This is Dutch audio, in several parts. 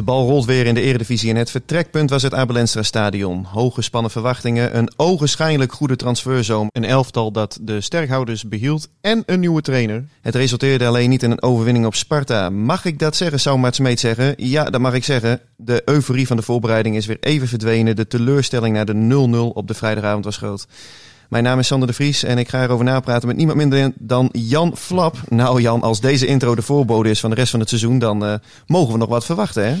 De bal rolt weer in de Eredivisie en het vertrekpunt was het Abelensra Stadion. Hooggespannen verwachtingen, een ogenschijnlijk goede transferzoom, een elftal dat de sterkhouders behield en een nieuwe trainer. Het resulteerde alleen niet in een overwinning op Sparta. Mag ik dat zeggen, zou Mart Smeet zeggen? Ja, dat mag ik zeggen. De euforie van de voorbereiding is weer even verdwenen. De teleurstelling naar de 0-0 op de vrijdagavond was groot. Mijn naam is Sander de Vries en ik ga erover napraten met niemand minder dan Jan Flap. Nou Jan, als deze intro de voorbode is van de rest van het seizoen, dan eh, mogen we nog wat verwachten hè?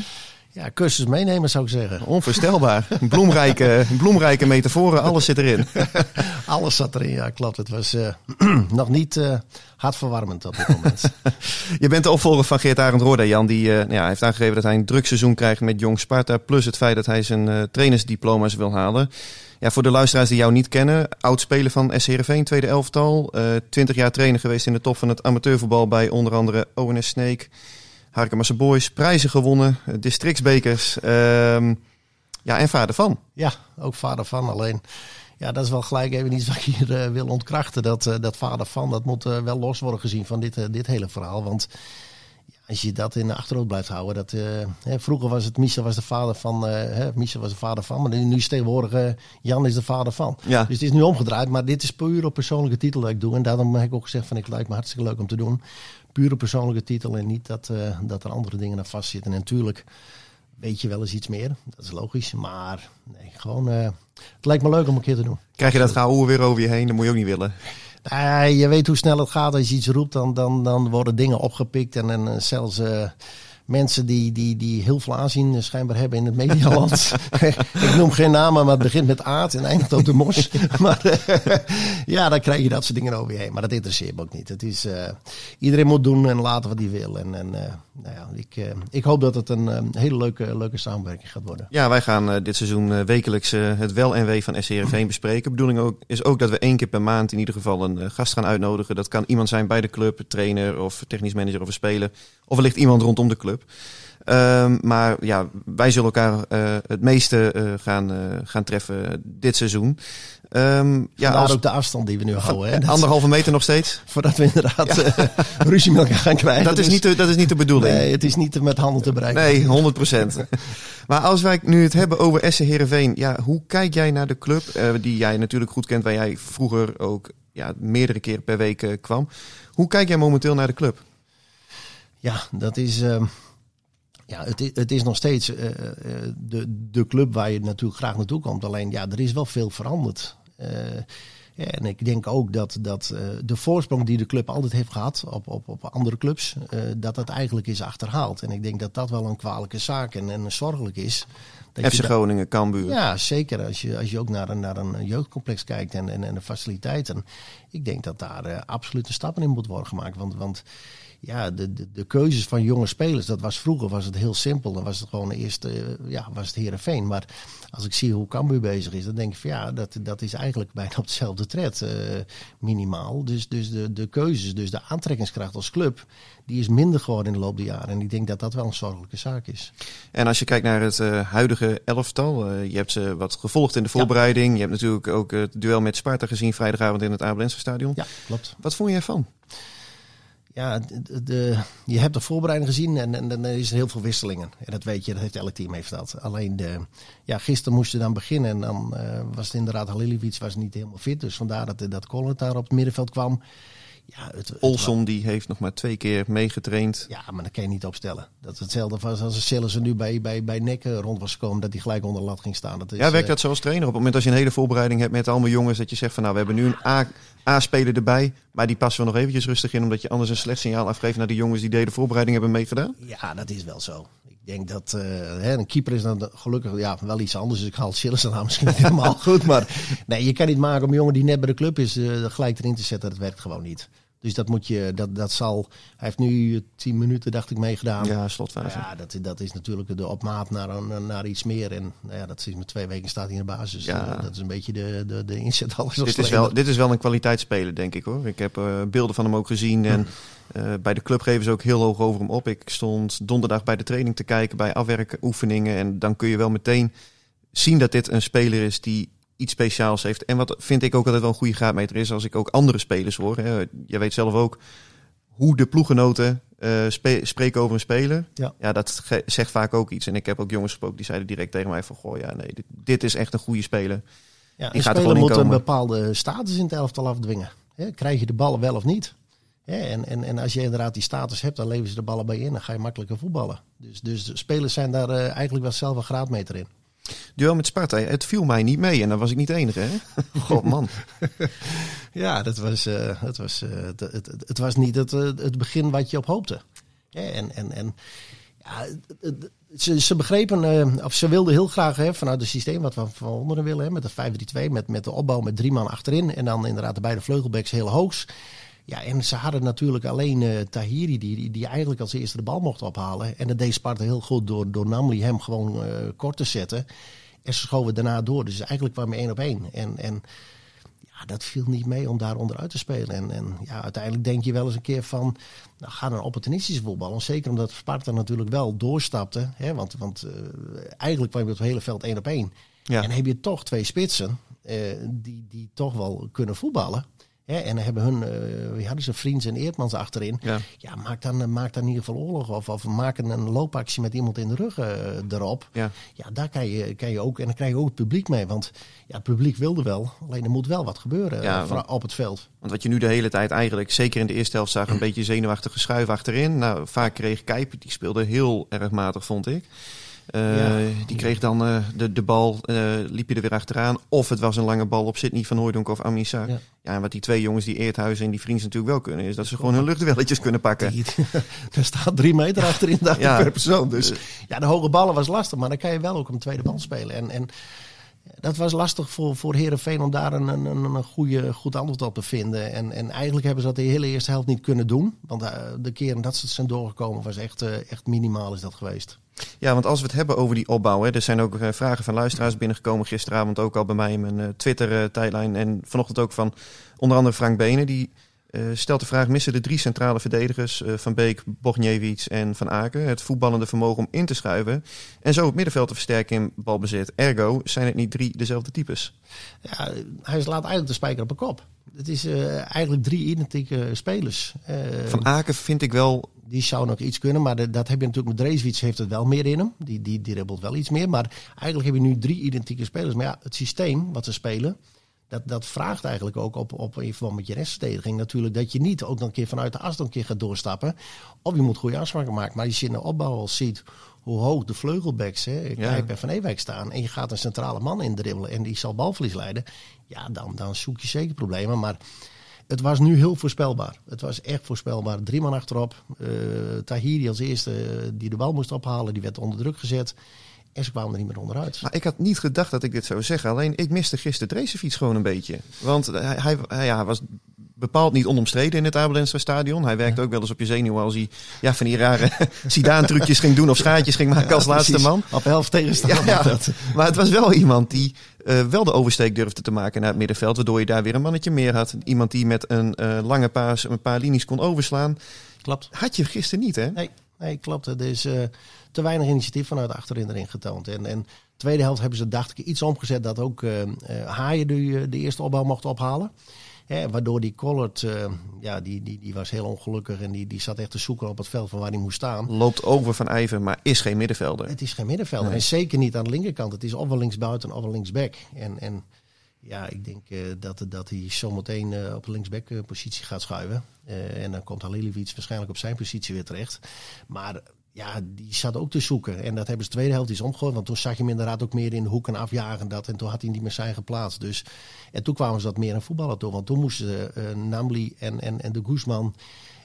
Ja, cursus meenemen zou ik zeggen. Onvoorstelbaar. bloemrijke, bloemrijke metaforen, alles zit erin. Alles zat erin, ja klopt. Het was eh, nog niet eh, hartverwarmend op dit moment. Je bent de opvolger van Geert Arend Roorda, Jan. Die eh, ja, heeft aangegeven dat hij een druk seizoen krijgt met Jong Sparta. Plus het feit dat hij zijn trainersdiploma's wil halen. Ja, voor de luisteraars die jou niet kennen. Oud-speler van SC tweede elftal. eh 20 jaar trainer geweest in de top van het amateurvoetbal bij onder andere ONS Sneek. Harkemasse Boys, prijzen gewonnen, eh, districtsbekers. ehm, ja, en vader van. ja, ook vader van alleen. Ja, dat is wel gelijk even iets wat ik hier eh, wil ontkrachten. Dat, dat vader van, dat moet wel los worden gezien van dit, dit hele verhaal. Want als je dat in de achterhoofd blijft houden. Dat, eh, hè, vroeger was het Michel was de vader van. eh hè, Michel was de vader van. Maar nu, is tegenwoordig eh, Jan is de vader van. Ja. Dus het is nu omgedraaid. Maar dit is puur op persoonlijke titel dat ik doe. En daarom heb ik ook gezegd van ik lijkt me hartstikke leuk om te doen. Puur op persoonlijke titel en niet dat, dat er andere dingen aan vastzitten. En natuurlijk weet je wel eens iets meer. Dat is logisch. Maar nee, gewoon. het lijkt me leuk om een keer te doen. Krijg je dat gehouden weer over je heen, dat moet je ook niet willen. Nee, je weet hoe snel het gaat. Als je iets roept, dan, dan, dan worden dingen opgepikt. En, en eh, zelfs eh, mensen die, die, die heel veel aanzien eh, schijnbaar hebben in het medialand. ik noem geen namen, maar het begint met aard en eindigt op de mos. maar ja, dan krijg je dat soort dingen over je heen. Maar dat interesseert me ook niet. Het is, iedereen moet doen en laten wat hij wil. En, en nou ja, ik, eh, ik hoop dat het een eh, hele leuke, leuke samenwerking gaat worden. Ja, wij gaan eh, dit seizoen wekelijks het wel en wee van SC Heerenveen bespreken. De bedoeling ook, is ook dat we één keer per maand in ieder geval een gast gaan uitnodigen. Dat kan iemand zijn bij de club, trainer of technisch manager of een speler. Of wellicht iemand rondom de club. Ehm, maar ja, wij zullen elkaar eh, het meeste eh, gaan, eh, gaan treffen dit seizoen. Ehm ja, Ja, als, ook de afstand die we nu houden. Hè? Dat- anderhalve meter nog steeds. voordat we inderdaad eh, ruzie met elkaar gaan krijgen. Dat is, Dus- niet de, dat is niet de bedoeling. Nee, het is niet met handen te bereiken. Nee, 100% maar als wij nu het hebben over SC Heerenveen, ja, hoe kijk jij naar de club die jij natuurlijk goed kent, waar jij vroeger ook ja, meerdere keren per week kwam? Hoe kijk jij momenteel naar de club? Ja, dat is. Ja, het is, het is nog steeds eh, eh, de, de club waar je natuurlijk graag naartoe komt. Alleen ja, er is wel veel veranderd. Eh, ja, en ik denk ook dat, dat de voorsprong die de club altijd heeft gehad op, op, op andere clubs, dat dat eigenlijk is achterhaald. En ik denk dat dat wel een kwalijke zaak en, en zorgelijk is. Dat FC Groningen, Cambuur. Ja, zeker. Als je, als je ook naar een, naar een jeugdcomplex kijkt en, en, en de faciliteiten. Ik denk dat daar eh, absolute stappen in moeten worden gemaakt. Want, want ja, de, de, de keuzes van jonge spelers, dat was vroeger was het heel simpel. Dan was het gewoon eerst eh, ja, was het Heerenveen. Maar als ik zie hoe Cambuur bezig is, dan denk ik van ja, dat, dat is eigenlijk bijna op hetzelfde tred eh, minimaal. Dus, dus de, de keuzes, dus de aantrekkingskracht als club, die is minder geworden in de loop der jaren. En ik denk dat dat wel een zorgelijke zaak is. En als je kijkt naar het eh, huidige elftal, je hebt ze wat gevolgd in de voorbereiding. Je hebt natuurlijk ook het duel met Sparta gezien vrijdagavond in het Abelense stadion. Ja, klopt. Wat vond je ervan? Ja, de, je hebt de voorbereiding gezien en, en dan is er heel veel wisselingen. En dat weet je, dat heeft elk team heeft dat. Alleen, de, ja, gisteren moest je dan beginnen en dan eh, was het inderdaad Haliljevic was niet helemaal fit. Dus vandaar dat, dat Collins daar op het middenveld kwam. Ja, het, het Olson die heeft nog maar twee keer meegetraind. Ja, maar dat kan je niet opstellen. Dat is hetzelfde was als Sillissen nu bij, bij, bij Nek eh, rond was gekomen, dat hij gelijk onder de lat ging staan. Dat is, Ja, werkt eh, dat zo als trainer? Op het moment dat je een hele voorbereiding hebt met allemaal jongens, dat je zegt van nou, we hebben nu een A- A-speler erbij, maar die passen we nog eventjes rustig in, omdat je anders een slecht signaal afgeeft naar de jongens die deden voorbereiding hebben meegedaan? Ja, dat is wel zo. Ik denk dat eh, hè, een keeper is dan de- gelukkig ja, wel iets anders. Dus ik haal Sillissen aan misschien niet helemaal goed. Maar nee, je kan niet maken om een jongen die net bij de club is eh, gelijk erin te zetten. Dat werkt gewoon niet. Dus dat moet je, dat, dat zal. Hij heeft nu tien minuten, dacht ik, meegedaan. Ja, slotfase. Ja, dat, dat is natuurlijk de opmaat naar, naar iets meer. En nou ja, dat is met twee weken staat hij in de basis. Ja. Dat is een beetje de, de, de inzet alles Dit is, wel, dit is wel een kwaliteitsspeler, denk ik hoor. Ik heb eh, beelden van hem ook gezien. En eh, bij de club geven ze ook heel hoog over hem op. Ik stond donderdag bij de training te kijken bij afwerken, oefeningen. En dan kun je wel meteen zien dat dit een speler is die iets speciaals heeft. En wat vind ik ook altijd wel een goede graadmeter is, als ik ook andere spelers hoor. Hè. Jij weet zelf ook hoe de ploegenoten eh, spe- spreken over een speler. Ja. dat ge- zegt vaak ook iets. En ik heb ook jongens gesproken die zeiden direct tegen mij van... Goh, ja, nee, dit, dit is echt een goede speler. Ja, Die een gaat er speler moet een bepaalde status in het elftal afdwingen. Krijg je de ballen wel of niet? En, en, en als je inderdaad die status hebt, dan leveren ze de ballen bij je in. Dan ga je makkelijker voetballen. Dus, dus de spelers zijn daar eh, eigenlijk wel zelf een graadmeter in. Duel met Sparta, het viel mij niet mee. En dan was ik niet de enige, hè? God, man. Ja, dat was, eh, het, was, eh, het, het, was niet het, eh, het begin wat je op hoopte. En en, en ja, ze, ze begrepen, eh, of ze wilden heel graag hè, vanuit het systeem wat we van onderen willen, hè, met de 5-3-2, met, met de opbouw met drie man achterin en dan inderdaad de beide vleugelbacks heel hoogs. Ja, en ze hadden natuurlijk alleen eh, Tahiri, die, die, die eigenlijk als eerste de bal mocht ophalen. En dat deed Sparta heel goed door, door Namli hem gewoon eh, kort te zetten. En ze schoven daarna door. Dus eigenlijk kwam je één op één. En, en ja, dat viel niet mee om daar onderuit te spelen. En, en ja, uiteindelijk denk je wel eens een keer van, nou ga dan opportunistische voetballen. Zeker omdat Sparta natuurlijk wel doorstapte. Hè, want want eh, eigenlijk kwam je op het hele veld één op één. Ja. En dan heb je toch twee spitsen eh, die, die toch wel kunnen voetballen. Hè, en dan hebben hun, eh wie hadden ze, Vriends en Eertmans achterin. Ja. Ja, maak dan, maak dan in ieder geval oorlog. Of, of maak een, loopactie met iemand in de rug eh, erop. Ja. Ja, daar kan je, kan je ook. En dan krijg je ook het publiek mee. Want ja, het publiek wilde wel. Alleen er moet wel wat gebeuren Ja, eh, want- op het veld. Want wat je nu de hele tijd eigenlijk, zeker in de eerste helft, zag, een beetje zenuwachtige schuif achterin. Nou, vaak kreeg Kijp, die speelde heel erg matig, vond ik. Eh, Ja. Die kreeg dan eh, de, de bal, eh, liep je er weer achteraan. Of het was een lange bal op Sidney van Hooijdonk of Amisa. Ja. Ja. en wat die twee jongens, die Eerthuizen en die Vriends natuurlijk wel kunnen, is dat ze gewoon hun luchtduelletjes kunnen pakken. Die- er staat drie meter achterin daar Ja. per persoon. Dus ja, de hoge ballen was lastig. Maar dan kan je wel ook een tweede bal spelen. En, en dat was lastig voor, voor Herenveen om daar een, een, een, goede, goed antwoord op te vinden. En, en eigenlijk hebben ze dat de hele eerste helft niet kunnen doen. Want de keren dat ze zijn doorgekomen was echt, echt minimaal is dat geweest. Ja, want als we het hebben over die opbouw, hè, er zijn ook eh, vragen van luisteraars binnengekomen gisteravond ook al bij mij in mijn eh, Twitter-tijdlijn en vanochtend ook van onder andere Frank Benen. Die eh, stelt de vraag, missen de drie centrale verdedigers Van Beek, Bogniewicz en Van Aken het voetballende vermogen om in te schuiven en zo het middenveld te versterken in balbezit? Ergo zijn het niet drie dezelfde types. Ja, hij slaat eigenlijk de spijker op een kop. Het is eigenlijk drie identieke spelers. Van Aken vind ik wel, Die zou nog iets kunnen, maar de- dat heb je natuurlijk met Dreeswits heeft het wel meer in hem. Die, die, die ribbelt wel iets meer. Maar eigenlijk heb je nu drie identieke spelers. Maar ja, het systeem wat ze spelen, dat, dat vraagt eigenlijk ook op, op in verband met je restverdediging natuurlijk dat je niet ook nog een keer vanuit de as een keer gaat doorstappen. Of je moet goede afspraken maken. Maar als je in de opbouw al ziet hoe hoog de vleugelbacks, hè, Kijp en Van Ewijk staan. En je gaat een centrale man indribbelen en die zal balverlies leiden. Ja, dan, dan zoek je zeker problemen. Maar het was nu heel voorspelbaar. Het was echt voorspelbaar. Drie man achterop. Eh Tahiri als eerste eh, die de bal moest ophalen, die werd onder druk gezet. En ze kwamen er niet meer onderuit. maar ik had niet gedacht dat ik dit zou zeggen. Alleen ik miste gisteren Dresefiets gewoon een beetje. Want hij, hij, hij- ja, was bepaald niet onomstreden in het Abelensra stadion. Hij werkte ook wel eens op je zenuwen als hij ja, van die rare Zidane-trucjes ging doen of schaatjes ging maken als laatste Precies. man. Op helft tegenstander. Ja. Maar het was wel iemand die eh, wel de oversteek durfde te maken naar het middenveld. Waardoor je daar weer een mannetje meer had. Iemand die met een eh, lange paas een paar linies kon overslaan. Klopt. Had je gisteren niet, hè? Nee, nee klopt. Er is eh, te weinig initiatief vanuit achterin erin getoond. En, en tweede helft hebben ze, dacht ik, iets omgezet dat ook Haaien de, de eerste opbouw mocht ophalen. Hè, waardoor die Collard, eh, ja, die, die, die was heel ongelukkig en die, die zat echt te zoeken op het veld van waar hij moest staan. Loopt over van Ijver, maar is geen middenvelder. Het is geen middenvelder. Nee. En zeker niet aan de linkerkant. Het is ofwel linksbuiten ofwel linksback. En, en ja, ik denk eh, dat, dat hij zometeen eh, op de linksback positie gaat schuiven. En dan komt Halilovic waarschijnlijk op zijn positie weer terecht. Maar ja, die zat ook te zoeken. En dat hebben ze de tweede helft is omgegooid. Want toen zag je hem inderdaad ook meer in de hoeken afjagen. Dat, en toen had hij niet meer zijn geplaatst. Dus, en toen kwamen ze dat meer aan voetballen toe. Want toen moesten eh Namli en, en, en de Guzman...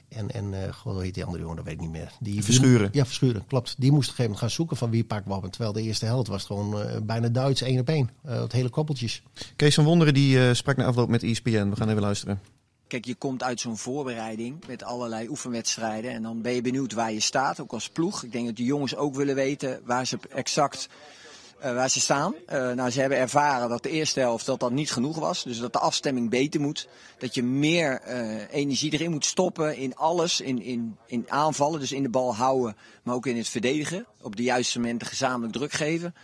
En, en uh, god, hoe heet die andere jongen, dat weet ik niet meer. Die, Verschuren. Die, ja, Verschuren, klopt. Die moest op een gegeven moment gaan zoeken van wie pakken we op. En terwijl de eerste helft was gewoon uh, bijna Duits, één op één. Uh, het hele koppeltjes. Kees van Wonderen die sprak na afloop met ESPN. We gaan even luisteren. Kijk, je komt uit zo'n voorbereiding met allerlei oefenwedstrijden. En dan ben je benieuwd waar je staat, ook als ploeg. Ik denk dat de jongens ook willen weten waar ze exact uh, waar ze staan. Uh, nou, ze hebben ervaren dat de eerste helft dat dat niet genoeg was. Dus dat de afstemming beter moet. Dat je meer uh, energie erin moet stoppen in alles. In, in, in aanvallen, dus in de bal houden. Maar ook in het verdedigen. Op de juiste momenten gezamenlijk druk geven.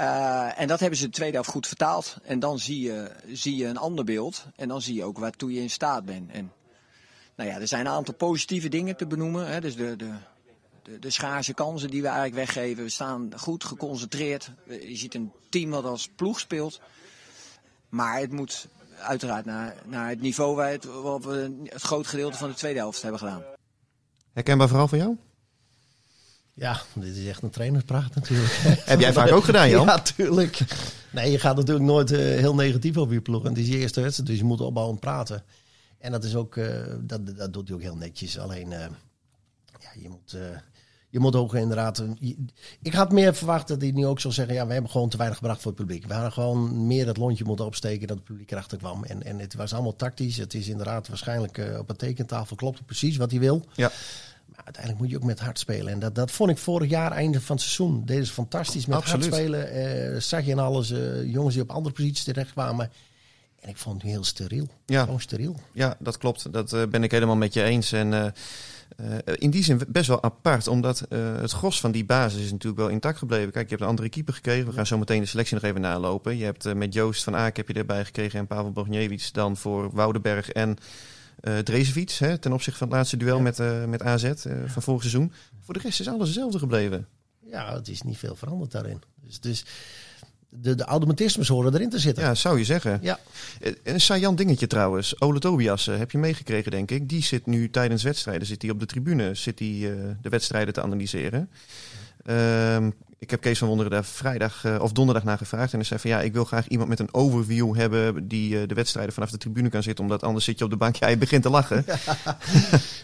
Uh, en dat hebben ze de tweede helft goed vertaald. En dan zie je, zie je een ander beeld. En dan zie je ook waartoe je in staat bent. En nou ja, er zijn een aantal positieve dingen te benoemen. Hè. Dus de, de, de, de schaarse kansen die we eigenlijk weggeven. We staan goed geconcentreerd. Je ziet een team dat als ploeg speelt. Maar het moet uiteraard naar, naar het niveau waar het, we het groot gedeelte van de tweede helft hebben gedaan. Herkenbaar verhaal van jou? Ja, dit is echt een trainerspraat natuurlijk. Heb jij vaak ook gedaan, Jan? Ja, tuurlijk. Nee, je gaat natuurlijk nooit uh, heel negatief over je ploeg. En het is je eerste wedstrijd, dus je moet opbouwend praten. En dat is ook, uh, dat, dat doet hij ook heel netjes. Alleen, uh, ja, je moet, je moet ook inderdaad... ik had meer verwacht dat hij nu ook zou zeggen... ja, we hebben gewoon te weinig gebracht voor het publiek. We hadden gewoon meer dat lontje moeten opsteken dat het publiek erachter kwam. En, en het was allemaal tactisch. Het is inderdaad waarschijnlijk op een tekentafel klopt het precies wat hij wil. Ja. Maar uiteindelijk moet je ook met hard spelen. En dat, dat vond ik vorig jaar, einde van het seizoen. Deden ze fantastisch met Absoluut. hard spelen. Uh, zag je in alles uh, jongens die op andere posities terecht kwamen. En ik vond het heel steriel. Ja. Gewoon steriel. Ja, dat klopt. Dat uh, ben ik helemaal met je eens. En uh, in die zin best wel apart. Omdat het gros van die basis is natuurlijk wel intact gebleven. Kijk, je hebt een andere keeper gekregen. We gaan zo meteen de selectie nog even nalopen. Je hebt met Joost van Aak heb je erbij gekregen. En Pavel Bogniewicz dan voor Woudenberg en... Uh, hè, ten opzichte van het laatste duel ja. met, uh, met AZ uh, van vorig seizoen. Voor de rest is alles hetzelfde gebleven. Ja, het is niet veel veranderd daarin. Dus, dus de, de automatismes horen erin te zitten. Ja, zou je zeggen. Ja. Een saillant dingetje trouwens. Ole Tobias heb je meegekregen, denk ik. Die zit nu tijdens wedstrijden, zit hij op de tribune, zit hij de wedstrijden te analyseren. Um, ik heb Kees van Wonderen daar vrijdag uh, of donderdag naar gevraagd. En hij zei van ja, ik wil graag iemand met een overview hebben die uh, de wedstrijden vanaf de tribune kan zitten. Omdat anders zit je op de bank, ja, je begint te lachen. Ja.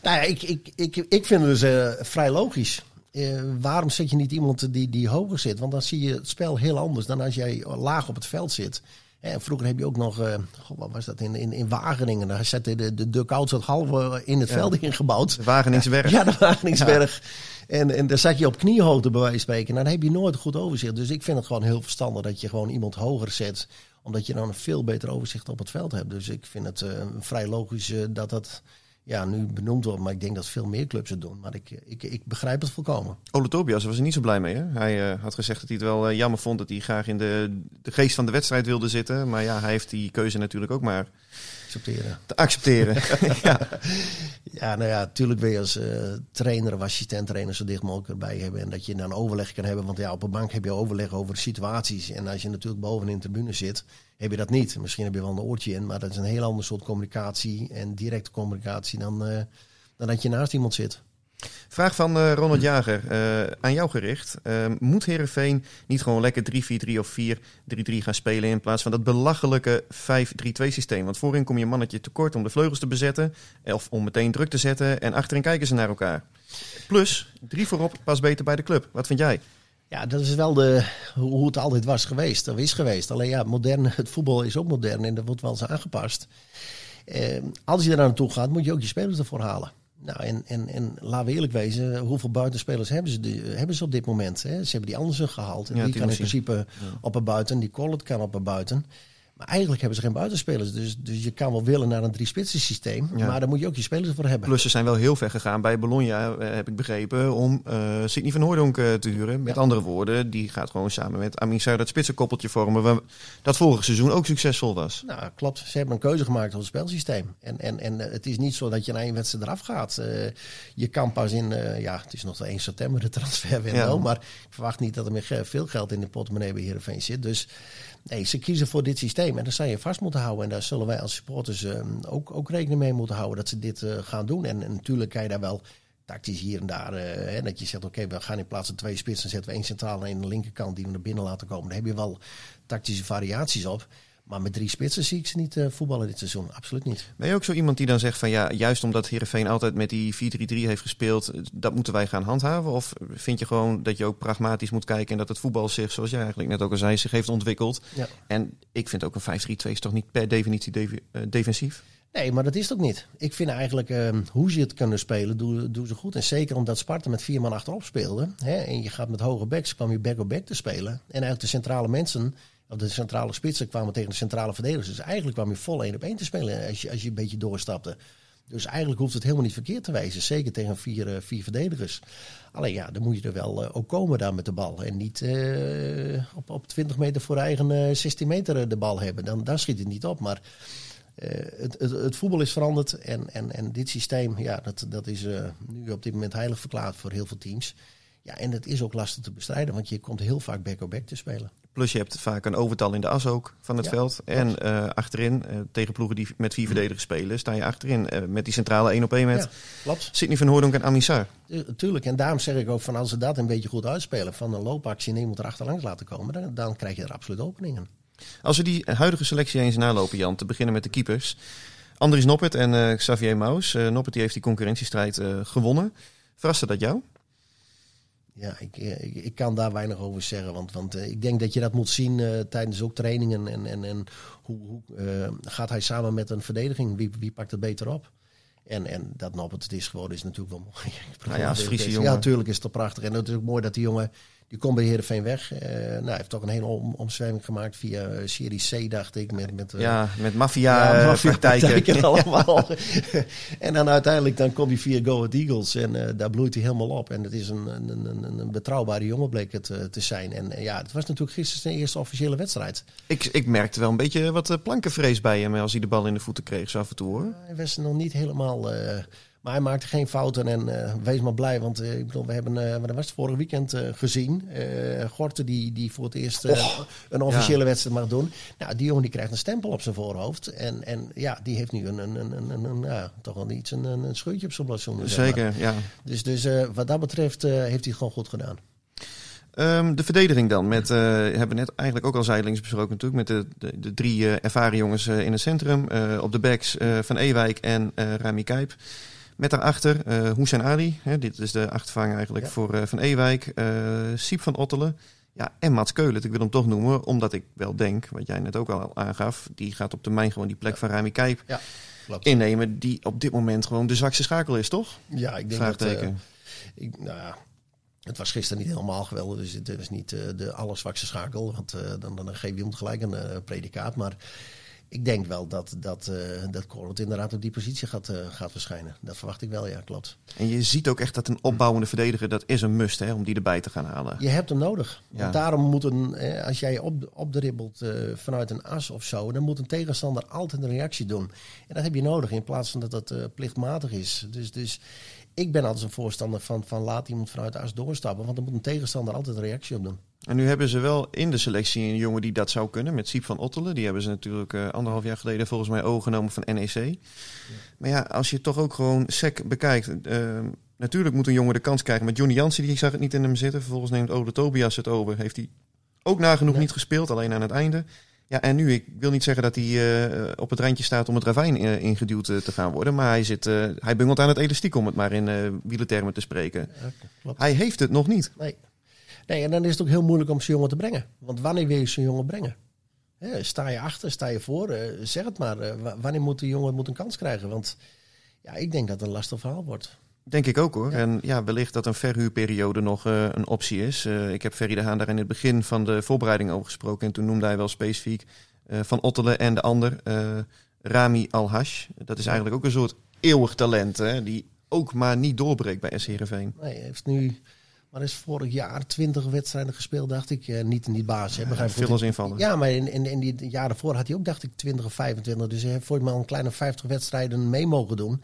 nou ja, ik, ik, ik, ik vind het dus uh, vrij logisch. waarom zet je niet iemand die, die hoger zit? Want dan zie je het spel heel anders dan als jij laag op het veld zit. En vroeger heb je ook nog, uh, god, wat was dat, in, in, in Wageningen. Daar zette de, de, koud zat halve in het ja. veld ingebouwd. De Wageningsberg. Ja, de Wageningsberg. Ja. En, en daar zat je op kniehoogte bij wijze van spreken. Nou, dan heb je nooit goed overzicht. Dus ik vind het gewoon heel verstandig dat je gewoon iemand hoger zet. Omdat je dan een veel beter overzicht op het veld hebt. Dus ik vind het uh, vrij logisch uh, dat dat ja, nu benoemd wordt. Maar ik denk dat veel meer clubs het doen. Maar ik, ik, ik begrijp het volkomen. Ole Tobias was er niet zo blij mee. Hè? Hij had gezegd dat hij het wel jammer vond dat hij graag in de, de geest van de wedstrijd wilde zitten. Maar ja, hij heeft die keuze natuurlijk ook maar accepteren. te accepteren. ja. ja, nou ja, natuurlijk wil je als uh, trainer of assistent trainer zo dicht mogelijk erbij hebben. En dat je dan overleg kan hebben. Want ja, op een bank heb je overleg over situaties. En als je natuurlijk bovenin de tribune zit, heb je dat niet. Misschien heb je wel een oortje in, maar dat is een heel ander soort communicatie en directe communicatie dan, uh, dan dat je naast iemand zit. Vraag van uh, Ronald Jager, uh, aan jou gericht. Uh, moet Herenveen niet gewoon lekker 3-4-3 of 4-3-3 gaan spelen in plaats van dat belachelijke 5-3-2 systeem? Want voorin kom je mannetje tekort om de vleugels te bezetten of om meteen druk te zetten en achterin kijken ze naar elkaar. Plus, drie voorop past beter bij de club. Wat vind jij? Ja, dat is wel de, hoe het altijd was geweest. Dat is geweest. Alleen ja, modern, het voetbal is ook modern en dat wordt wel eens aangepast. Uh, als je er naartoe gaat, moet je ook je spelers ervoor halen. Nou, en, en, en laten we eerlijk wezen, hoeveel buitenspelers hebben ze, de, hebben ze op dit moment? Hè? Ze hebben die Andersen gehaald. En Ja, die kan in principe op een buiten, die Collett kan op een buiten. Maar eigenlijk hebben ze geen buitenspelers. Dus, dus je kan wel willen naar een drie-spitsen systeem. Ja. Maar daar moet je ook je spelers voor hebben. Plus ze zijn wel heel ver gegaan bij Bologna, eh, heb ik begrepen, om eh Sidney van Hooydonk eh, te huren. Met Ja. andere woorden, die gaat gewoon samen met Amin Sarr dat spitsenkoppeltje vormen. waar- Dat vorig seizoen ook succesvol was. Nou, klopt. Ze hebben een keuze gemaakt op het spelsysteem. En, en, en het is niet zo dat je na één wedstrijd eraf gaat. Je kan pas in, ja, het is nog wel 1 september de transferwindow. Ja. Maar ik verwacht niet dat er meer veel geld in de portemonnee bij Heerenveen zit. Dus nee, ze kiezen voor dit systeem. En daar zou je vast moeten houden. En daar zullen wij als supporters eh, ook, ook rekening mee moeten houden dat ze dit eh, gaan doen. En, en natuurlijk kan je daar wel tactisch hier en daar. eh, hè, dat je zegt, oké, we gaan in plaats van twee spitsen, zetten we één centraal en de linkerkant die we naar binnen laten komen. Daar heb je wel tactische variaties op. Maar met drie spitsen zie ik ze niet eh, voetballen dit seizoen. Absoluut niet. Ben je ook zo iemand die dan zegt van ja, juist omdat Heerenveen altijd met die 4-3-3 heeft gespeeld, eh, dat moeten wij gaan handhaven? Of vind je gewoon dat je ook pragmatisch moet kijken en dat het voetbal zich, zoals jij eigenlijk net ook al zei, zich heeft ontwikkeld? Ja. En ik vind ook een 5-3-2 is toch niet per definitie defi- eh, defensief? Nee, maar dat is het ook niet. Ik vind eigenlijk eh, hoe ze het kunnen spelen, doen, doen ze goed. En zeker omdat Sparta met vier man achterop speelde. Hè, en je gaat met hoge backs, kwam je back-op-back te spelen. En eigenlijk de centrale mensen, de centrale spitsen, kwamen tegen de centrale verdedigers. Dus eigenlijk kwam je vol één op één te spelen als je, als je een beetje doorstapte. Dus eigenlijk hoeft het helemaal niet verkeerd te wijzen. Zeker tegen vier, eh, vier verdedigers. Alleen ja, dan moet je er wel eh, ook komen daar met de bal. En niet eh, op, op 20 meter voor eigen eh, 16 meter eh, de bal hebben. Dan, dan schiet het niet op. Maar eh, het, het, voetbal is veranderd. En, en, en dit systeem, ja, dat, dat is eh, nu op dit moment heilig verklaard voor heel veel teams. Ja, en het is ook lastig te bestrijden, want je komt heel vaak back-op-back te spelen. Plus je hebt vaak een overtal in de as ook van het Ja, veld. En eh, achterin, eh, tegen ploegen die met vier verdedigers spelen, sta je achterin eh, met die centrale 1 op 1 met Ja. Sidney van Hooydonk en. Tu- Tuurlijk, en daarom zeg ik ook van als ze dat een beetje goed uitspelen, van een loopactie en iemand erachterlangs laten komen, dan, dan krijg je er absoluut openingen. Als we die huidige selectie eens nalopen, Jan, te beginnen met de keepers. Andries Noppert en Xavier Maus. Noppert die heeft die concurrentiestrijd gewonnen. Verraste dat jou? Ja, ik, eh, ik, ik kan daar weinig over zeggen. Want, want eh, ik denk dat je dat moet zien eh, tijdens ook trainingen. En, en, en hoe, hoe gaat hij samen met een verdediging? Wie, wie pakt het beter op? En, en dat Noppert het is geworden is natuurlijk wel mooi. Nou ja, als Friese jongen. Ja, natuurlijk is het prachtig. En het is ook mooi dat die jongen, die komt bij Heerenveen weg. Eh nou, hij heeft toch een hele om, omzwerving gemaakt via eh, Serie C, dacht ik. Met, met, eh, ja, met ja, maffia-praktijken. maffia-praktijken allemaal. en dan uiteindelijk dan komt hij via Go Ahead Eagles en daar bloeit hij helemaal op. En het is een, een, een, een betrouwbare jongen bleek het te zijn. En ja, het was natuurlijk gisteren zijn eerste officiële wedstrijd. ik, ik merkte wel een beetje wat plankenvrees bij hem als hij de bal in de voeten kreeg, zo af en toe hoor. Hij was nog niet helemaal... maar hij maakte geen fouten en eh, wees maar blij. Want eh, ik bedoel, we hebben, eh wat was het, vorig weekend gezien. Gorten die, die voor het eerst een officiële wedstrijd mag doen. Nou, die jongen die krijgt een stempel op zijn voorhoofd. En, en ja, die heeft nu een, een, een, een, een, een ja, toch wel iets, een, een, scheurtje op zijn blazoen. Zeker, ja. Dus, dus wat dat betreft heeft hij het gewoon goed gedaan. Ehm, de verdediging dan. Met, hebben we net eigenlijk ook al zijdelings besproken natuurlijk. Met de, de, de drie eh, ervaren jongens in het centrum. Op de backs Van Ewijk en Rami Kijp. Met daarachter eh Hussein Ali. Hè, dit is de achtervanger eigenlijk Ja. voor eh, Van Ewijk. eh Siep van Ottelen. Ja, en Mats Keulen. Ik wil hem toch noemen. Omdat ik wel denk, wat jij net ook al aangaf. Die gaat op termijn gewoon die plek van Rami Kijp Ja, innemen. Die op dit moment gewoon de zwakste schakel is, toch? Ja, ik denk dat... Vraagteken. ik, nou ja, het was gisteren niet helemaal geweldig. Dus het is niet de allerzwakste schakel. Want dan, dan geef je hem gelijk een predicaat. Maar ik denk wel dat, dat, eh dat Corot inderdaad op die positie gaat, eh, gaat verschijnen. Dat verwacht ik wel, ja, klopt. En je ziet ook echt dat een opbouwende verdediger, dat is een must hè, om die erbij te gaan halen. Je hebt hem nodig. Ja. Want daarom moet een, eh, als jij op, opdribbelt eh, vanuit een as of zo, dan moet een tegenstander altijd een reactie doen. En dat heb je nodig in plaats van dat dat plichtmatig is. Dus, dus ik ben altijd een voorstander van, van laat iemand vanuit de as doorstappen, want dan moet een tegenstander altijd een reactie op doen. En nu hebben ze wel in de selectie een jongen die dat zou kunnen, met Siep van Ottelen. Die hebben ze natuurlijk eh, anderhalf jaar geleden volgens mij overgenomen van NEC. Maar ja, als je toch ook gewoon sec bekijkt. eh, natuurlijk moet een jongen de kans krijgen. Met Johnny Jansen, die zag het niet in hem zitten. Vervolgens neemt Ode Tobias het over. Heeft hij ook nagenoeg Nee. niet gespeeld, alleen aan het einde. Ja, en nu, ik wil niet zeggen dat hij eh, op het randje staat om het ravijn eh, ingeduwd eh, te gaan worden. Maar hij, zit, hij bungelt aan het elastiek, om het maar in wielertermen te spreken. Ja. Hij heeft het nog niet. Nee. nee, en dan is het ook heel moeilijk om zo'n jongen te brengen. Want wanneer wil je zo'n jongen brengen? Hè, sta je achter, sta je voor? zeg het maar. wa- wanneer moet de jongen moet een kans krijgen? Want ja, ik denk dat het een lastig verhaal wordt. Denk ik ook hoor. Ja. En ja, wellicht dat een verhuurperiode nog eh, een optie is. Eh, ik heb Ferry de Haan daar in het begin van de voorbereiding over gesproken. En toen noemde hij wel specifiek eh, Van Ottelen en de ander, Rami Alhash. Dat is eigenlijk ook een soort eeuwig talent, hè, die ook maar niet doorbreekt bij SC Heerenveen. Nee, hij heeft nu, maar is vorig jaar 20 wedstrijden gespeeld, dacht ik. Eh, niet in die basis. hè, begrijp ik veel invaller. Ja, maar in, in, in die jaren daarvoor had hij ook, dacht ik, 20 of 25. Dus hij heeft voor mij al een kleine 50 wedstrijden mee mogen doen.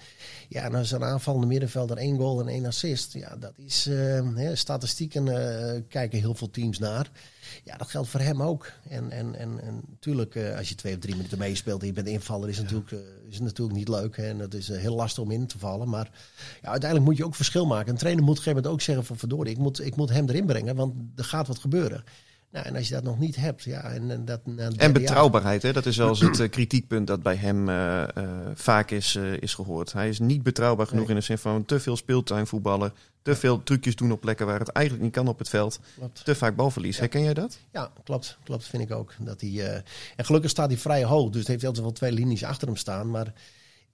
Ja, en als een aanvallende middenvelder één goal en één assist. Ja, dat is eh, hè, statistieken eh, kijken heel veel teams naar. Ja, dat geldt voor hem ook. En, en, en, en natuurlijk, eh, als je twee of drie minuten meespeelt en je bent invaller, is, het natuurlijk, eh, is het natuurlijk niet leuk. Hè? En het is eh, heel lastig om in te vallen. Maar ja, uiteindelijk moet je ook verschil maken. Een trainer moet op een gegeven moment ook zeggen van verdorie, ik moet, ik moet hem erin brengen, want er gaat wat gebeuren. Nou, en als je dat nog niet hebt, ja, en, en dat het En jaar- betrouwbaarheid, hè? dat is wel eens het eh, kritiekpunt dat bij hem eh, eh, vaak is, is gehoord. Hij is niet betrouwbaar genoeg Nee. in de zin van te veel speeltuin voetballen, te veel trucjes doen op plekken waar het eigenlijk niet kan op het veld, Klopt. te vaak balverlies. Herken jij dat? Ja, klopt. Klopt, vind ik ook. Dat hij, en gelukkig staat hij vrij hoog. Dus heeft hij altijd wel twee linies achter hem staan. Maar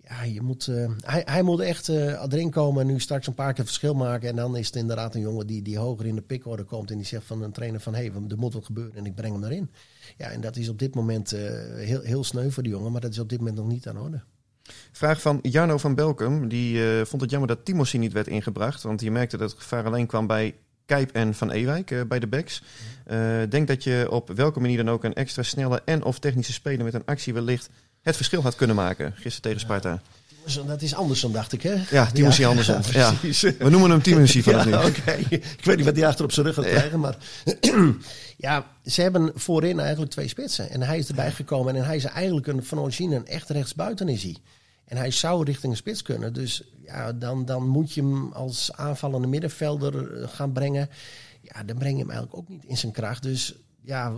ja, je moet, eh, hij, hij moet echt eh, erin komen en nu straks een paar keer verschil maken. En dan is het inderdaad een jongen die, die hoger in de pickorde komt. En die zegt van een trainer van, hé, hey, er moet wat gebeuren en ik breng hem erin. Ja, en dat is op dit moment eh, heel, heel sneu voor die jongen. Maar dat is op dit moment nog niet aan orde. Vraag van Jarno van Belkum. Die vond het jammer dat Timossi niet werd ingebracht. Want je merkte dat het gevaar alleen kwam bij Kijp en Van Ewijk bij de backs. Denk dat je op welke manier dan ook een extra snelle en of technische speler met een actie wellicht het verschil had kunnen maken. Gisteren tegen Sparta. Dat is andersom, dacht ik, hè? Ja, andersom. Ja. precies. We noemen hem Timossi vanaf nu. Ja, oké. Ik weet niet wat hij achter op zijn rug gaat krijgen. Maar ja, ze hebben voorin eigenlijk twee spitsen. En hij is erbij gekomen. En hij is eigenlijk een, van origine een echt rechtsbuiten is hij. En hij zou richting een spits kunnen. Dus ja, dan, dan moet je hem als aanvallende middenvelder eh, gaan brengen. Ja, dan breng je hem eigenlijk ook niet in zijn kracht. Dus ja,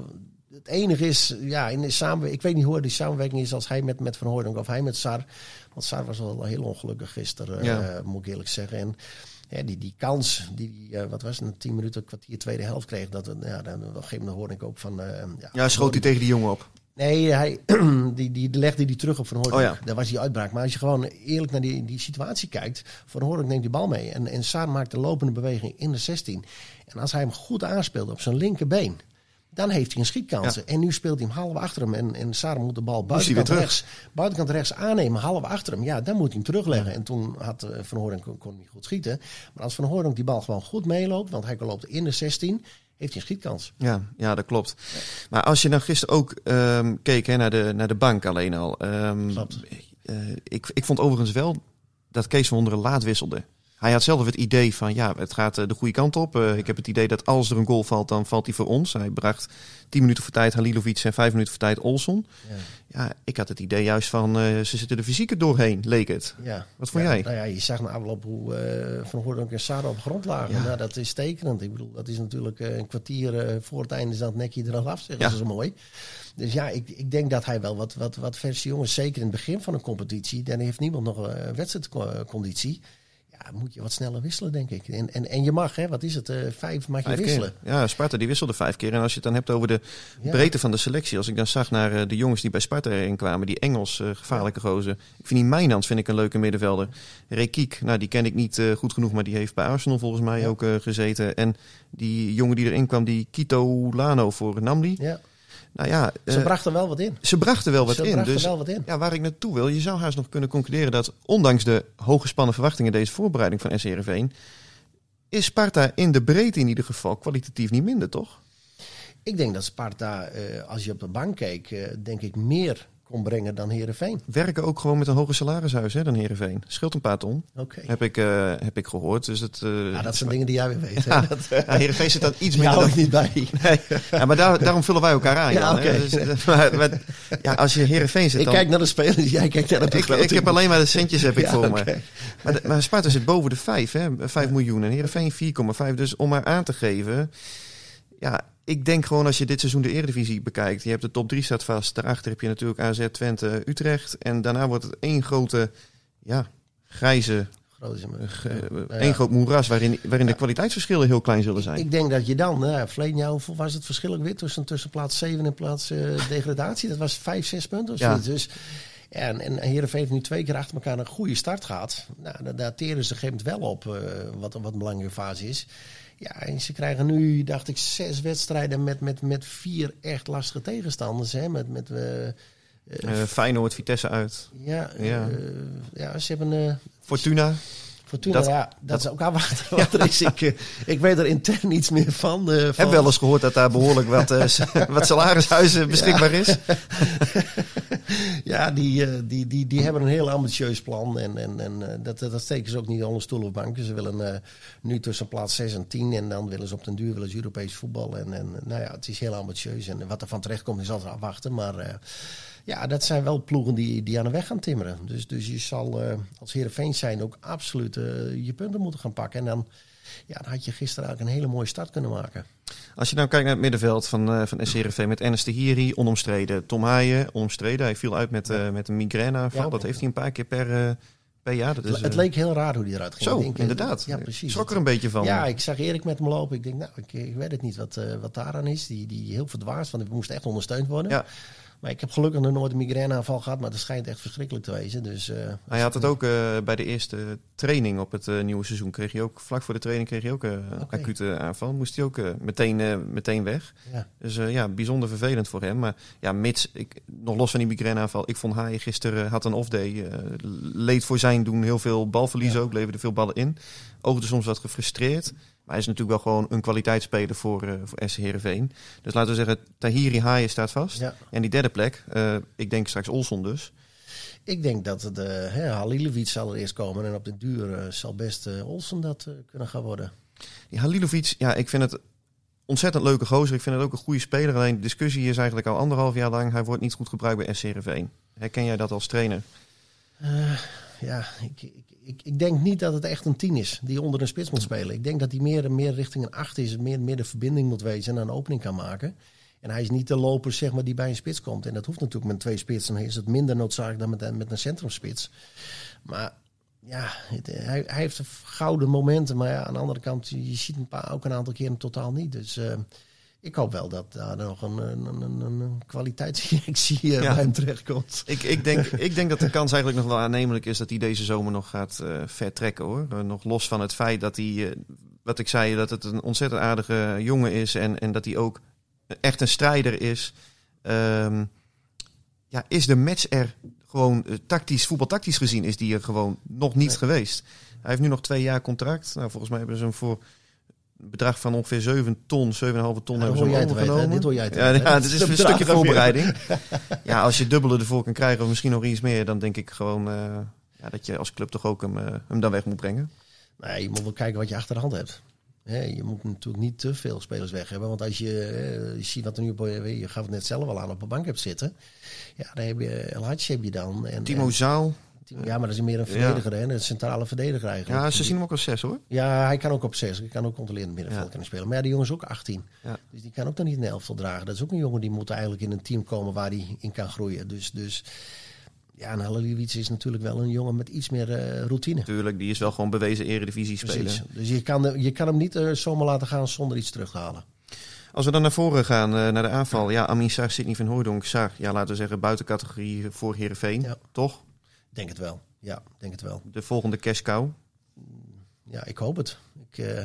het enige is, ja, in de samenwerking, ik weet niet hoe die samenwerking is als hij met, met Van Hooydonk of hij met Sar. Want Sar was wel heel ongelukkig gisteren, Ja. eh, moet ik eerlijk zeggen. En ja, die, die kans, die, eh, wat was het, een tien minuten, kwartier, tweede helft kreeg, dat, het- ja, dan, op een gegeven moment hoorde ik ook van... eh, ja, Ja, schoot hij tegen die jongen op. Nee, hij, die, die legde die terug op Van Hooydonk. Oh ja. Daar was die uitbraak. Maar als je gewoon eerlijk naar die, die situatie kijkt... Van Hooydonk neemt die bal mee. En, en Saar maakt de lopende beweging in de 16. En als hij hem goed aanspeelt op zijn linkerbeen... dan heeft hij een schietkansen. En nu speelt hij hem half achter hem. En, en Saar moet de bal buitenkant rechts, buitenkant rechts aannemen. Half achter hem. Ja, dan moet hij hem terugleggen. En toen had eh, Van Hooydonk kon, kon niet goed schieten. Maar als Van Hooydonk die bal gewoon goed meeloopt... want hij loopt in de 16... heeft hij een schietkans. Ja, ja, dat klopt. Maar als je dan gisteren ook ehm, keek hè, naar, de, naar de bank alleen al. ehm, Klopt. eh, ik, ik vond overigens wel dat Kees van Wonderen laat wisselde. Hij had zelf het idee van ja, het gaat eh, de goede kant op. Eh, ik heb het idee dat als er een goal valt, dan valt hij voor ons. Hij bracht 10 minuten voor tijd Halilovic en 5 minuten voor tijd Olson. Ja. Ja, ik had het idee juist van eh, ze zitten er fysiek er doorheen, leek het. Ja. Wat vond Ja, jij? Nou ja, je zag na afloop hoe eh, Van Hoordonk en Sara op de grond lagen. Ja. Nou, dat is tekenend. Ik bedoel, dat is natuurlijk een kwartier voor het einde is dat nekje er af, zeggen Ja. ze zo mooi. Dus ja, ik, ik denk dat hij wel wat, wat, wat verse jongens, zeker in het begin van een competitie, dan heeft niemand nog een wedstrijdconditie. Ja, moet je wat sneller wisselen, denk ik. En, en, en je mag, hè, wat is het, eh, vijf mag je Vijf wisselen. keer. Ja, Sparta die wisselde vijf keer. En als je het dan hebt over de Ja. breedte van de selectie. Als ik dan zag naar eh, de jongens die bij Sparta erin kwamen. Die Engels, eh, gevaarlijke gozer. Ik vind die Mijnans vind ik een leuke middenvelder. Rekiek, nou die ken ik niet goed genoeg. Maar die heeft bij Arsenal volgens mij Ja. ook gezeten. En die jongen die erin kwam, die Kito Lano voor Namli. Ja, Nou ja, ze eh, brachten wel wat in. ze brachten wel wat ze in. Dus wel wat in. ja, waar ik naartoe wil, je zou haast nog kunnen concluderen dat ondanks de hooggespannen verwachtingen deze voorbereiding van SCRV is Sparta in de breedte in ieder geval kwalitatief niet minder, toch? Ik denk dat Sparta, eh, als je op de bank keek, eh, denk ik meer kon brengen dan Herenveen. Werken ook gewoon met een hoger salarishuis hè, dan Heerenveen. Scheelt een paar ton, heb ik, eh, heb ik gehoord. Dus het, eh, Ja, dat zijn dingen die jij weer weet. hè. Ja, Dat, eh, ja, Heerenveen zit dan iets die minder hou ik niet bij. Nee, ja, maar daar, daarom vullen wij elkaar aan, Ja, Jan. Dus, maar, maar- ja, als je Heerenveen zit Ik dan... kijk naar de spelers, jij kijkt naar de ik, begroting. ik heb alleen maar de centjes heb ik voor me. Maar, maar Sparta zit boven de 5, hè? 5 miljoen. En Heerenveen 4,5. Dus om maar aan te geven... Ja, ik denk gewoon als je dit seizoen de Eredivisie bekijkt... je hebt de top 3 staat vast. Daarachter heb je natuurlijk AZ, Twente, Utrecht. En daarna wordt het één grote... Ja, grijze... Ja. één groot moeras... waarin, waarin de kwaliteitsverschillen heel klein zullen zijn. Ik denk dat je dan, nou, verleden jaar, hoeveel was het verschil ook weer tussen, tussen plaats 7 en plaats eh, degradatie? Dat was 5, 6 punten of Ja. Dus, en, en Heerenveen heeft nu twee keer achter elkaar een goede start gehad. Nou, daar, daar teren ze op een gegeven moment wel op, eh, wat, wat een belangrijke fase is. Ja, en ze krijgen nu, dacht ik, zes wedstrijden met, met, met vier echt lastige tegenstanders. Hè? Met, met, eh, Eh, Feyenoord, Vitesse uit. ja, Ja. eh, ja, ze hebben... eh Fortuna. Fortuna, Dat- ja, dat, dat- is ook wat er is. Ik, eh, ik weet er intern iets meer van. Ik heb wel eens gehoord dat daar behoorlijk wat, eh, wat salarishuizen beschikbaar is. Ja, die, die, die, die hebben een heel ambitieus plan. En, en, en dat, dat steken ze ook niet onder stoel of banken. Ze willen nu tussen plaats 6 en 10. En dan willen ze op den duur willen ze Europees voetbal. En, en nou ja, het is heel ambitieus. En wat er van terecht komt is altijd afwachten. Maar ja, dat zijn wel ploegen die, die aan de weg gaan timmeren. Dus, dus je zal eh, als Heerenveen zijn ook absoluut eh, je punten moeten gaan pakken. En dan, ja, dan had je gisteren eigenlijk een hele mooie start kunnen maken. Als je nou kijkt naar het middenveld van, eh van SCRV met Ernest de Hiri, onomstreden. Tom Haaien, onomstreden. Hij viel uit met, met een migraineaanval. Ja. Dat heeft hij een paar keer per, per jaar. Dat is, het leek heel raar hoe die eruit ging. Zo, Ik denk, inderdaad. Ja, precies. Schrok er een beetje van. Ja, ik zag Erik met hem lopen. Ik denk, nou, ik, ik weet het niet wat, wat daaraan is. Die, die heel verdwaasd, want we moesten echt ondersteund worden. Ja. Maar ik heb gelukkig nog nooit een migraineaanval gehad, maar dat schijnt echt verschrikkelijk te wezen. Dus, eh, Hij had het ook eh, bij de eerste training op het eh, nieuwe seizoen. Kreeg hij ook, vlak voor de training kreeg hij ook eh, een acute aanval. Moest hij ook eh, meteen, eh, meteen weg. ja. Dus eh, ja, bijzonder vervelend voor hem. Maar ja, mits, ik, nog los van die migraineaanval. Ik vond Haaien gisteren eh, had een off-day. eh, leed voor zijn doen heel veel balverlies Ja. ook. Leverde veel ballen in. Oogde soms wat gefrustreerd. Maar hij is natuurlijk wel gewoon een kwaliteitsspeler voor, eh voor SC Heerenveen. Dus laten we zeggen, Tahiri Haaien staat vast. Ja. En die derde plek, eh, ik denk straks Olson dus. Ik denk dat het, uh, Halilovic zal er eerst komen en op de duur eh, zal best eh, Olsen dat eh, kunnen gaan worden. Die Halilovic, ja, ik vind het ontzettend leuke gozer. Ik vind het ook een goede speler. Alleen de discussie is eigenlijk al anderhalf jaar lang. Hij wordt niet goed gebruikt bij SC Heerenveen. Herken jij dat als trainer? Eh, ja, ik, ik, ik, ik denk niet dat het echt een tien is die onder een spits moet spelen. Ik denk dat hij meer, meer richting een acht is, meer, meer de verbinding moet wezen en een opening kan maken. En hij is niet de loper zeg maar, die bij een spits komt. En dat hoeft natuurlijk met twee spitsen. Is het minder noodzakelijk dan met, met een centrumspits. Maar ja, hij, hij heeft gouden momenten. Maar ja, aan de andere kant, je ziet een paar, ook een aantal keren totaal niet. Dus eh, ik hoop wel dat daar nog een, een, een, kwaliteitsinjectie eh, Ja. bij hem terechtkomt. Ik, ik, denk, ik denk dat de kans eigenlijk nog wel aannemelijk is dat hij deze zomer nog gaat eh, vertrekken hoor. Eh, nog los van het feit dat hij, wat ik zei, dat het een ontzettend aardige jongen is. En, en dat hij ook echt een strijder is. Ehm, ja, is de match er gewoon tactisch, voetbaltactisch gezien, is die er gewoon nog niet Nee. geweest. Hij heeft nu nog twee jaar contract. Nou, volgens mij hebben ze hem voor bedrag van ongeveer 7 ton, 7,5 ton Ja, hebben ze overgenomen. Dit hoor jij te ja, ja, dit is een stukje voorbereiding. ja, als je dubbele ervoor kan krijgen, of misschien nog iets meer, dan denk ik gewoon eh, ja, dat je als club toch ook hem, eh, hem dan weg moet brengen. Nou, je moet wel kijken wat je achter de hand hebt. Je moet natuurlijk niet te veel spelers weg hebben. Want als je, eh, je ziet wat er nu op, je gaf het net zelf al aan, op de bank hebt zitten. Ja, dan heb je El Hadji heb je dan. En, Timo Zaal, ja, maar dat is meer een Ja. verdediger, hè? Een centrale verdediger eigenlijk. ja, ze zien hem ook als zes hoor. Ja, hij kan ook op 6. Hij kan ook controlerend middenveld Ja. kunnen spelen. Maar ja, die jongen is ook 18. Ja. Dus die kan ook dan niet een elftal dragen. Dat is ook een jongen die moet eigenlijk in een team komen waar hij in kan groeien. Dus, dus ja, en Haliliewicz is natuurlijk wel een jongen met iets meer eh, routine. Natuurlijk, die is wel gewoon bewezen eredivisie speler. Precies. Dus je kan, je kan hem niet eh, zomaar laten gaan zonder iets terug te halen. Als we dan naar voren gaan, eh, naar de aanval. Ja, Amin Sar, Sidney van Hooydonk, Sar. Ja, laten we zeggen buitencategorie voor Heerenveen. Ja. Toch? Denk het wel. Ja, denk het wel. De volgende cash cow. Ja, ik hoop het. Ik, eh,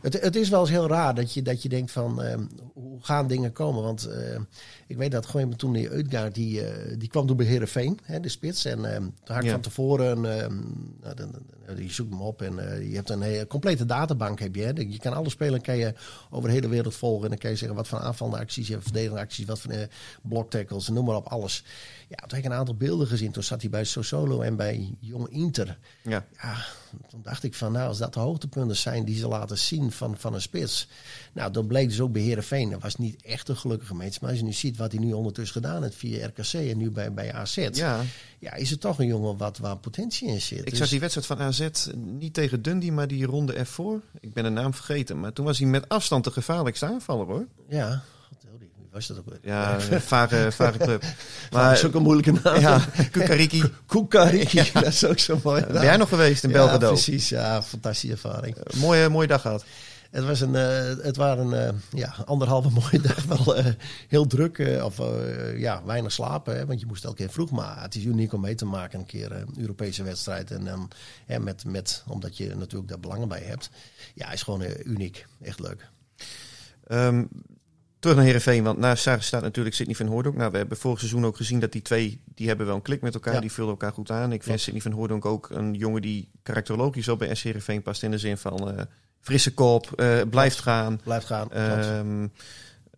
het, het is wel eens heel raar dat je, dat je denkt van ehm, hoe gaan dingen komen? Want eh, ik weet dat gewoon toen die Uitgaard, die, eh, die kwam toen bij Heerenveen, hè, de spits. En toen had ik Ja. van tevoren, ehm, nou, dan, je zoekt hem op en je hebt een hele complete databank. Heb je, hè. Je kan alle spelers kan je over de hele wereld volgen. En dan kan je zeggen wat voor aanvallende acties, je hebt verdedigende acties, wat voor eh, bloktackles, noem maar op, alles. Ja, toen heb ik een aantal beelden gezien. Toen zat hij bij Sosolo en bij Jong Inter. Ja. Ja, toen dacht ik van, nou, als dat de hoogtepunten zijn die ze laten zien van, van een spits. Nou, dat bleek dus ook bij Heerenveen. Dat was niet echt een gelukkige match. Maar als je nu ziet wat hij nu ondertussen gedaan heeft via RKC en nu bij, bij AZ. Ja. ja, is het toch een jongen wat, waar potentie in zit. ik Dus- zag die wedstrijd van AZ niet tegen Dundee, maar die ronde ervoor. Ik ben de naam vergeten, maar toen was hij met afstand de gevaarlijkste aanvaller hoor. Ja, God, oh, die- wie was dat ook weer? Ja, een vage, vage club. Maar, dat is ook een moeilijke naam. ja, Kukariki. Kukariki, dat is ook zo mooi. Ben jij nog geweest in ja, Belgrado? precies. Ja, fantastische ervaring. Mooie, mooie dag gehad. Het, was een, eh, het waren eh, ja, anderhalve mooie dag. Wel eh, heel druk. eh, of eh, ja, weinig slapen. Hè, want je moest elke keer vroeg. Maar het is uniek om mee te maken. Een keer een Europese wedstrijd. En dan hè, met, met, omdat je natuurlijk daar belangen bij hebt. Ja, is gewoon eh, uniek. Echt leuk. Ehm, terug naar Heerenveen, want naast Sarah staat natuurlijk Sidney van Hoordonk. Nou, we hebben vorig seizoen ook gezien dat die twee, die hebben wel een klik met elkaar. Ja. Die vullen elkaar goed aan. Ik vind Klopt. Sidney van Hoordonk ook een jongen die karakterologisch wel bij S Heerenveen past. In de zin van eh, frisse kop, eh, blijft gaan. Blijft gaan. Ehm,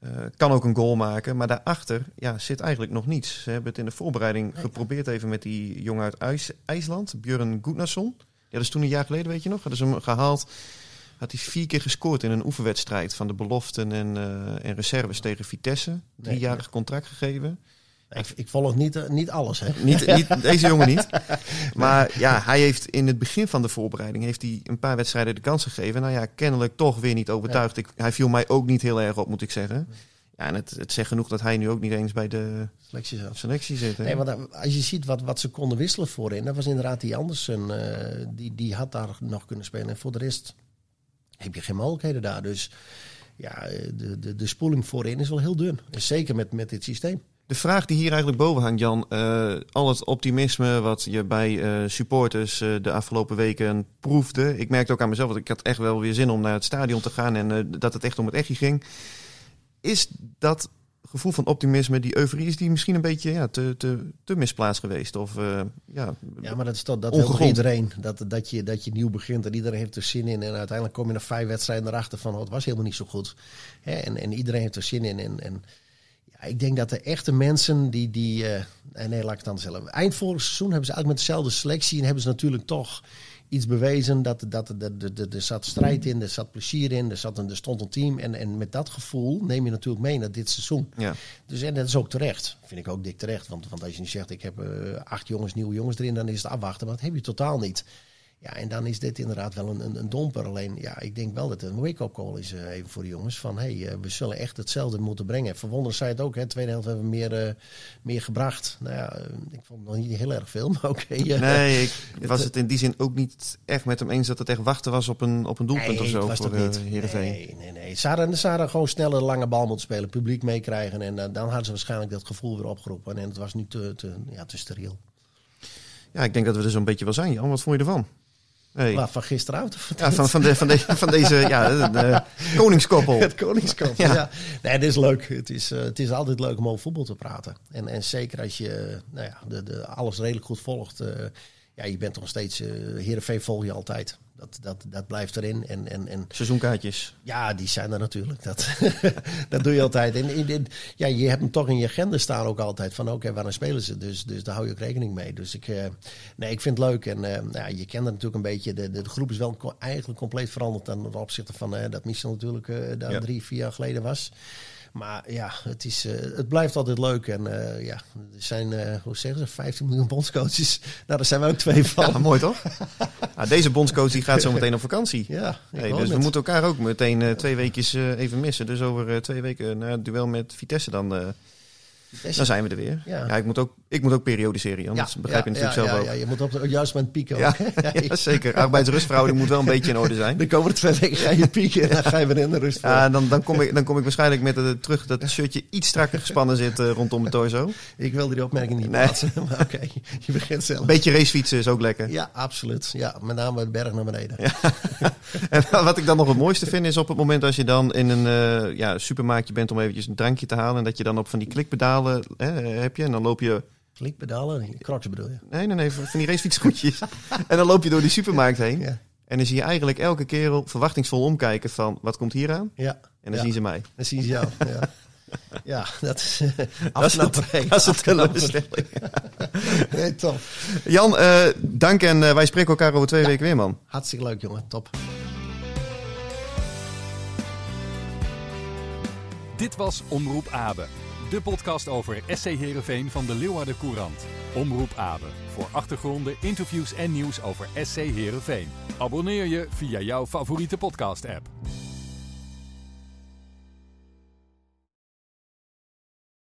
eh, kan ook een goal maken. Maar daarachter ja, zit eigenlijk nog niets. Ze hebben het in de voorbereiding geprobeerd even met die jongen uit IJs- IJsland, Björn Gudnason. Ja, dat is toen een jaar geleden, weet je nog. Hadden ze hem gehaald. Had hij vier keer gescoord in een oefenwedstrijd van de beloften en, eh, en reserves tegen Vitesse. Driejarig contract gegeven. ik, ik volg niet, eh, niet alles. Hè. Niet, niet, deze jongen niet. Maar ja, hij heeft in het begin van de voorbereiding heeft hij een paar wedstrijden de kans gegeven. Nou ja, kennelijk toch weer niet overtuigd. Ik, hij viel mij ook niet heel erg op, moet ik zeggen. Ja, en het, het zegt genoeg dat hij nu ook niet eens bij de Selectie selectie zit. Hè? Nee, want dan- als je ziet wat, wat ze konden wisselen voorin, dat was inderdaad die Andersen. eh, die, die had daar nog kunnen spelen. En voor de rest heb je geen mogelijkheden daar. Dus ja, de, de, de spoeling voorin is wel heel dun. Zeker met, met dit systeem. De vraag die hier eigenlijk boven hangt, Jan. eh, al het optimisme wat je bij eh, supporters eh, de afgelopen weken proefde. Ik merkte ook aan mezelf dat ik had echt wel weer zin om naar het stadion te gaan. En dat het echt om het echtje ging. Is dat gevoel van optimisme, die euforie, is die misschien een beetje ja, te, te, te misplaatst geweest? Of eh, ja, Ja, maar dat is toch, dat wil iedereen. Dat, dat, je, dat je nieuw begint en iedereen heeft er zin in. En uiteindelijk kom je na vijf wedstrijden erachter van, oh, het was helemaal niet zo goed. Hè, en, en iedereen heeft er zin in. En, en ja, ik denk dat de echte mensen die... die nee, nee, laat ik het anders zeggen. Eind vorig seizoen hebben ze eigenlijk met dezelfde selectie... en hebben ze natuurlijk toch iets bewezen. Dat, dat, dat, dat, dat- er zat strijd in, er zat plezier in, er, zat een, er stond een team. En, en met dat gevoel neem je natuurlijk mee naar dit seizoen. ja. Dus en dat is ook terecht. Vind ik ook dik terecht. Want, want als je nu zegt, ik heb eh, acht jongens, nieuwe jongens erin, dan is het afwachten. Maar dat heb je totaal niet. Ja, en dan is dit inderdaad wel een, een, een domper. Alleen, ja, ik denk wel dat het een wake-up call is eh, even voor de jongens. Van, hé, hey, eh, we zullen echt hetzelfde moeten brengen. Verwonderd zei het ook, hè. Tweede helft hebben we meer, eh, meer gebracht. Nou ja, ik vond het nog niet heel erg veel, maar oké. Nee, ik was het in die zin ook niet echt met hem eens dat het echt wachten was op een, op een doelpunt Nee, of zo was voor dat niet. Heerenveen. Nee, nee, nee. Ze hadden, ze hadden gewoon sneller lange bal moeten spelen, publiek meekrijgen. En dan hadden ze waarschijnlijk dat gevoel weer opgeroepen. En het was nu te, te, ja, te steriel. Ja, ik denk dat we er zo'n beetje wel zijn, Jan. Wat vond je ervan? Maar van gisteravond Ja, van, van, de, van, de, van deze ja, de, koningskoppel. Het Koningskamp. Ja. Ja. Nee, het is leuk. Het is, eh, het is altijd leuk om over voetbal te praten. En, en zeker als je eh, nou ja, de, de, alles redelijk goed volgt. eh, ja, je bent toch nog steeds... eh Heerenveen volg je altijd. Dat, dat, dat blijft erin. En, en, en Seizoenkaartjes. ja, die zijn er natuurlijk. Dat, dat doe je altijd. En in, in- ja, je hebt hem toch in je agenda staan ook altijd. Van oké, waarom spelen ze? Dus, dus daar hou je ook rekening mee. Dus ik, eh, nee, ik vind het leuk. En nou, ja, je kent het natuurlijk een beetje. De, de, de groep is wel co- eigenlijk compleet veranderd ten opzichte van dat Michel natuurlijk daar Ja. drie, vier jaar geleden was. Maar ja, het, is, eh, het blijft altijd leuk. En eh, ja, er zijn, eh, hoe zeggen ze, 15 miljoen bondscoaches. Nou, daar zijn we ook twee van. Ja, mooi toch? Nou, deze bondscoach die gaat zo meteen op vakantie. Ja, Hey, dus we moeten elkaar ook meteen twee weekjes even missen. Dus over twee weken naar het duel met Vitesse dan, dan zijn we er weer. Ja. Ja. ik, moet ook, ik moet ook periodiseren, dat begrijp je natuurlijk zelf ook. Ja, je moet op het juiste moment pieken Ja, ook. ja, zeker. Arbeidsrustverhouding moet wel een beetje in orde zijn. De komende twee weken ga je pieken en dan ga je weer in de rust. Ja, dan, dan, kom ik, dan kom ik waarschijnlijk met het terug dat het shirtje iets strakker gespannen zit eh, rondom mijn torso. Ik wil die opmerking niet Nee. plaatsen, maar oké, je begint zelf. Een beetje racefietsen is ook lekker. Ja, absoluut. Ja, met name de berg naar beneden. En wat ik dan nog het mooiste vind is op het moment als je dan in een eh, ja, supermarktje bent om eventjes een drankje te halen. En dat je dan op van die klikpedalen hè, heb je. En dan loop je... Klikpedalen, crocs bedoel je? Nee, nee, nee, van die racefietsgoedjes. en dan loop je door die supermarkt heen. Ja. En dan zie je eigenlijk elke kerel verwachtingsvol omkijken van wat komt hier aan? Ja. En dan ja. zien ze mij. Dan zien ze jou. Ja, ja dat is uh, Dat is het- dat is het teleurstelling. Nee, top. Jan, eh, dank en eh, wij spreken elkaar over twee weken weer, man. Hartstikke leuk, jongen. Top. Dit was Omroep Abe, de podcast over SC Heerenveen van de Leeuwarden Courant. Omroep Abe, voor achtergronden, interviews en nieuws over SC Heerenveen. Abonneer je via jouw favoriete podcast-app.